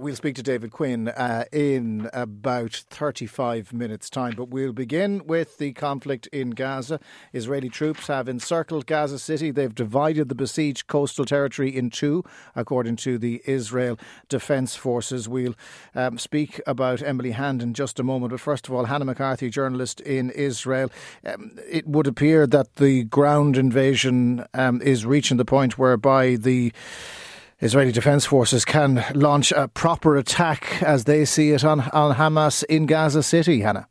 We'll speak to David Quinn uh, in about 35 minutes' time, but we'll begin with the conflict in Gaza. Israeli troops have encircled Gaza City. They've divided the besieged coastal territory in two, according to the Israel Defence Forces. We'll um, speak about Emily Hand in just a moment, but first of all, Hannah McCarthy, journalist in Israel. Um, it would appear that the ground invasion um, is reaching the point whereby the Israeli Defence Forces can launch a proper attack as they see it on, on Hamas in Gaza City, Hannah.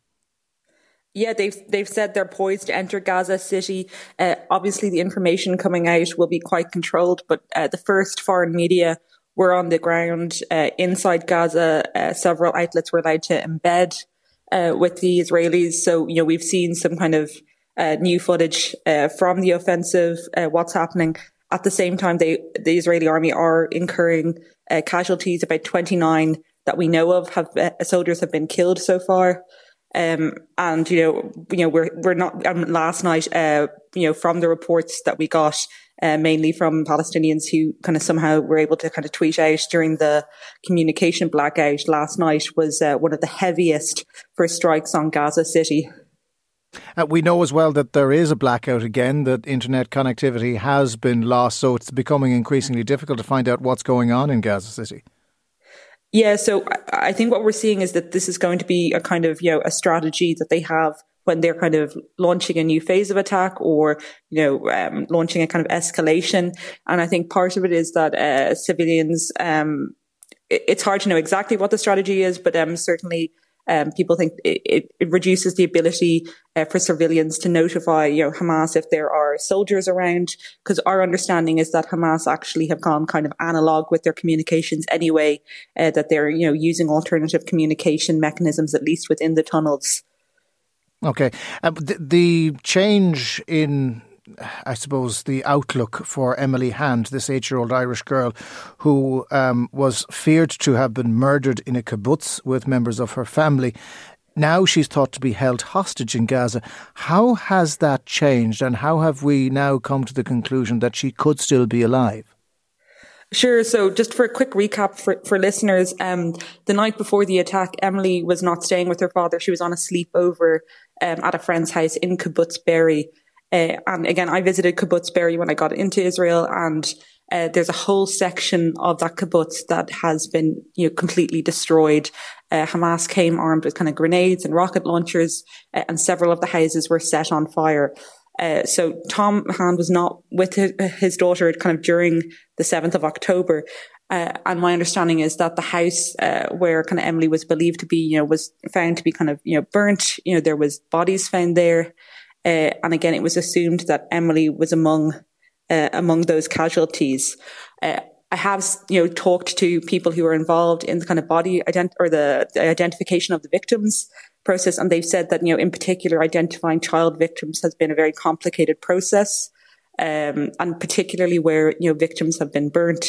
Yeah, they've they've said they're poised to enter Gaza City. Uh, obviously, the information coming out will be quite controlled, but uh, the first foreign media were on the ground uh, inside Gaza. Uh, several outlets were allowed to embed uh, with the Israelis, so you know we've seen some kind of uh, new footage from the offensive. what's happening? At the same time, they, the Israeli army are incurring uh, casualties. About 29 that we know of have uh, soldiers have been killed so far. Um, and you know, you know, we're we're not. Um, last night, uh, you know, from the reports that we got, uh, mainly from Palestinians who kind of somehow were able to kind of tweet out during the communication blackout last night was uh, one of the heaviest for strikes on Gaza City. Uh, we know as well that there is a blackout again, that internet connectivity has been lost, so it's becoming increasingly difficult to find out what's going on in Gaza City. Yeah, so I think what we're seeing is that this is going to be a kind of, you know, a strategy that they have when they're kind of launching a new phase of attack or, you know, um, launching a kind of escalation. And I think part of it is that uh, civilians, um, it's hard to know exactly what the strategy is, but um, certainly um, people think it, it, reduces the ability uh, for civilians to notify, you know, Hamas if there are soldiers around. Because our understanding is that Hamas actually have gone kind of analog with their communications anyway. Uh, that they're, you know, using alternative communication mechanisms at least within the tunnels. Okay, uh, the, the change in I suppose, the outlook for Emily Hand, this eight year old Irish girl who um, was feared to have been murdered in a kibbutz with members of her family. Now she's thought to be held hostage in Gaza. How has that changed, and how have we now come to the conclusion that she could still be alive? Sure. So, just for a quick recap for, for listeners, um, the night before the attack, Emily was not staying with her father. She was on a sleepover um, at a friend's house in Kibbutz Be'eri. Uh, and again, I visited Kibbutz Be'eri when I got into Israel, and uh, there's a whole section of that kibbutz that has been you know completely destroyed. Uh, Hamas came armed with kind of grenades and rocket launchers, uh, and several of the houses were set on fire. Uh, so Tom Hand was not with his daughter kind of during the 7th of October. Uh, and my understanding is that the house uh, where kind of Emily was believed to be, you know, was found to be kind of, you know, burnt. You know, there was bodies found there. Uh, and again, it was assumed that Emily was among uh, among those casualties. Uh, I have, you know, talked to people who are involved in the kind of body ident- or the, the, identification of the victims process, and they've said that, you know, in particular, identifying child victims has been a very complicated process, um, and particularly where you know victims have been burnt,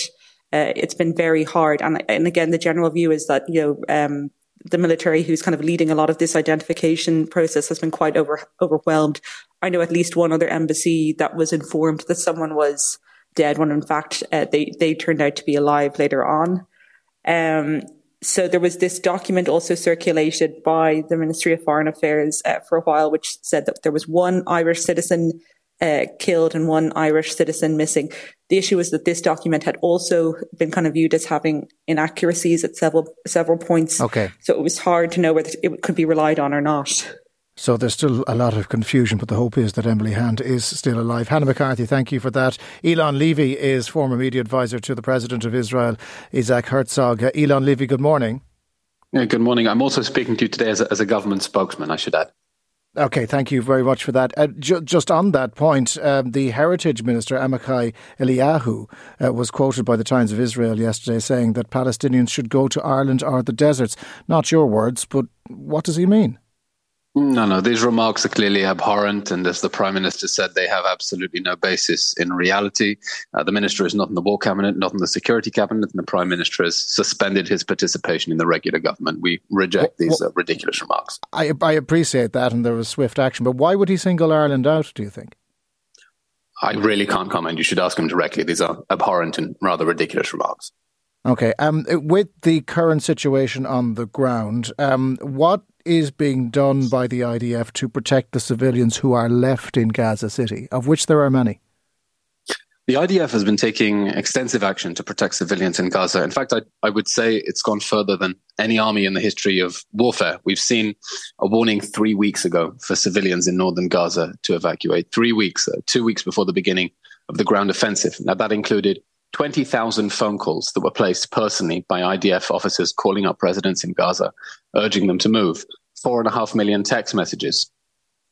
uh, it's been very hard. And and again, the general view is that you know um, the military who's kind of leading a lot of this identification process has been quite over, overwhelmed. I know at least one other embassy that was informed that someone was dead when in fact uh, they, they turned out to be alive later on. Um, so there was this document also circulated by the Ministry of Foreign Affairs uh, for a while, which said that there was one Irish citizen uh, killed and one Irish citizen missing. The issue was that this document had also been kind of viewed as having inaccuracies at several several points. Okay. So it was hard to know whether it could be relied on or not. So there's still a lot of confusion, but the hope is that Emily Hand is still alive. Hannah McCarthy, thank you for that. Eylon Levy is former media advisor to the President of Israel, Isaac Herzog. Eylon Levy, good morning. Yeah, good morning. I'm also speaking to you today as a, as a government spokesman, I should add. Okay, thank you very much for that. Uh, ju- just on that point, um, the Heritage Minister Amichai Eliyahu uh, was quoted by the Times of Israel yesterday saying that Palestinians should go to Ireland or the deserts. Not your words, but what does he mean? No, no, these remarks are clearly abhorrent, and as the Prime Minister said, they have absolutely no basis in reality. Uh, the Minister is not in the War Cabinet, not in the Security Cabinet, and the Prime Minister has suspended his participation in the regular government. We reject well, these well, uh, ridiculous remarks. I, I appreciate that, and there was swift action, but why would he single Ireland out, do you think? I really can't comment. You should ask him directly. These are abhorrent and rather ridiculous remarks. Okay. Um, with the current situation on the ground, um, what is being done by the IDF to protect the civilians who are left in Gaza City, of which there are many? The IDF has been taking extensive action to protect civilians in Gaza. In fact, I, I, would say it's gone further than any army in the history of warfare. We've seen a warning three weeks ago for civilians in northern Gaza to evacuate. Three weeks, uh, two weeks before the beginning of the ground offensive. Now, that included 20,000 phone calls that were placed personally by IDF officers calling up residents in Gaza, urging them to move. Four and a half million text messages,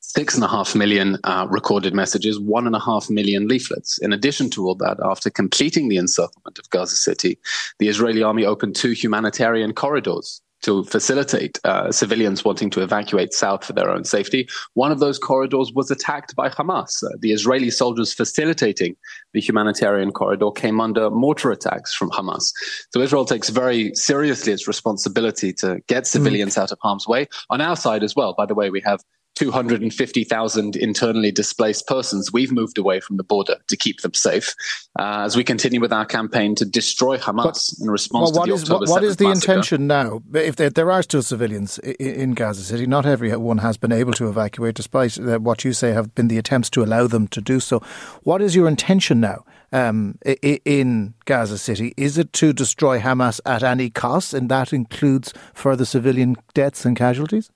six and a half million uh, recorded messages, one and a half million leaflets. In addition to all that, after completing the encirclement of Gaza City, the Israeli army opened two humanitarian corridors to facilitate uh, civilians wanting to evacuate south for their own safety. One of those corridors was attacked by Hamas. Uh, the Israeli soldiers facilitating the humanitarian corridor came under mortar attacks from Hamas. So Israel takes very seriously its responsibility to get civilians mm. out of harm's way. On our side as well, by the way, we have 250,000 internally displaced persons, we've moved away from the border to keep them safe uh, as we continue with our campaign to destroy Hamas but, in response well, to the is, October What, what is the massacre. intention now? If there, there, are still civilians in Gaza City, not everyone has been able to evacuate, despite what you say have been the attempts to allow them to do so. What is your intention now? Um, in Gaza City? Is it to destroy Hamas at any cost, and that includes further civilian deaths and casualties?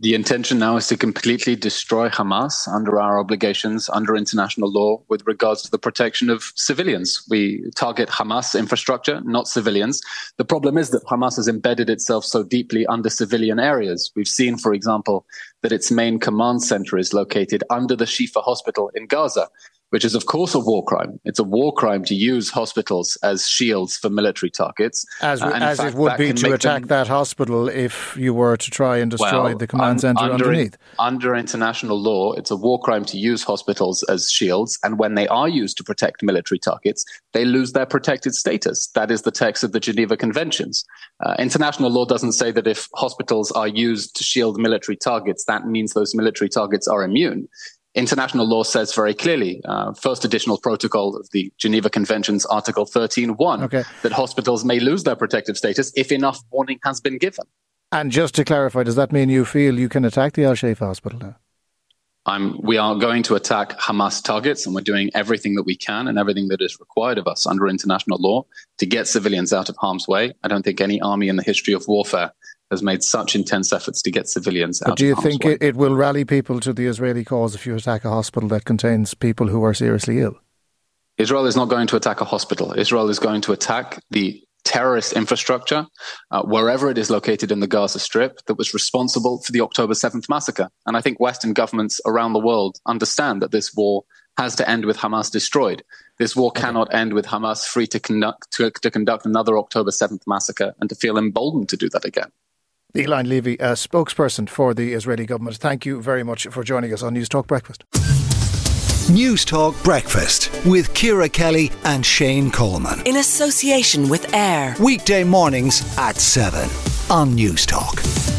The intention now is to completely destroy Hamas under our obligations under international law with regards to the protection of civilians. We target Hamas infrastructure, not civilians. The problem is that Hamas has embedded itself so deeply under civilian areas. We've seen, for example, that its main command center is located under the Shifa hospital in Gaza which is of course a war crime. It's a war crime to use hospitals as shields for military targets. As, uh, as fact, it would be to attack them, that hospital if you were to try and destroy well, the command un, center under, underneath. Under international law, it's a war crime to use hospitals as shields, and when they are used to protect military targets, they lose their protected status. That is the text of the Geneva Conventions. Uh, international law doesn't say that if hospitals are used to shield military targets, that means those military targets are immune international law says very clearly, uh, first additional protocol of the Geneva Conventions, Article 13.1, okay. that hospitals may lose their protective status if enough warning has been given. And just to clarify, does that mean you feel you can attack the Al Shifa hospital now? I'm, we are going to attack Hamas targets, and we're doing everything that we can and everything that is required of us under international law to get civilians out of harm's way. I don't think any army in the history of warfare has made such intense efforts to get civilians but out. Do you think it, it, will rally people to the Israeli cause if you attack a hospital that contains people who are seriously ill? Israel is not going to attack a hospital. Israel is going to attack the terrorist infrastructure, uh, wherever it is located in the Gaza Strip, that was responsible for the October 7th massacre. And I think Western governments around the world understand that this war has to end with Hamas destroyed. This war cannot end with Hamas free to conduct, to, to conduct another October 7th massacre and to feel emboldened to do that again. Eylon Levy, a spokesperson for the Israeli government. Thank you very much for joining us on Newstalk Breakfast. Newstalk Breakfast with Ciara Kelly and Shane Coleman. In association with AIR. Weekday mornings at 7 on Newstalk.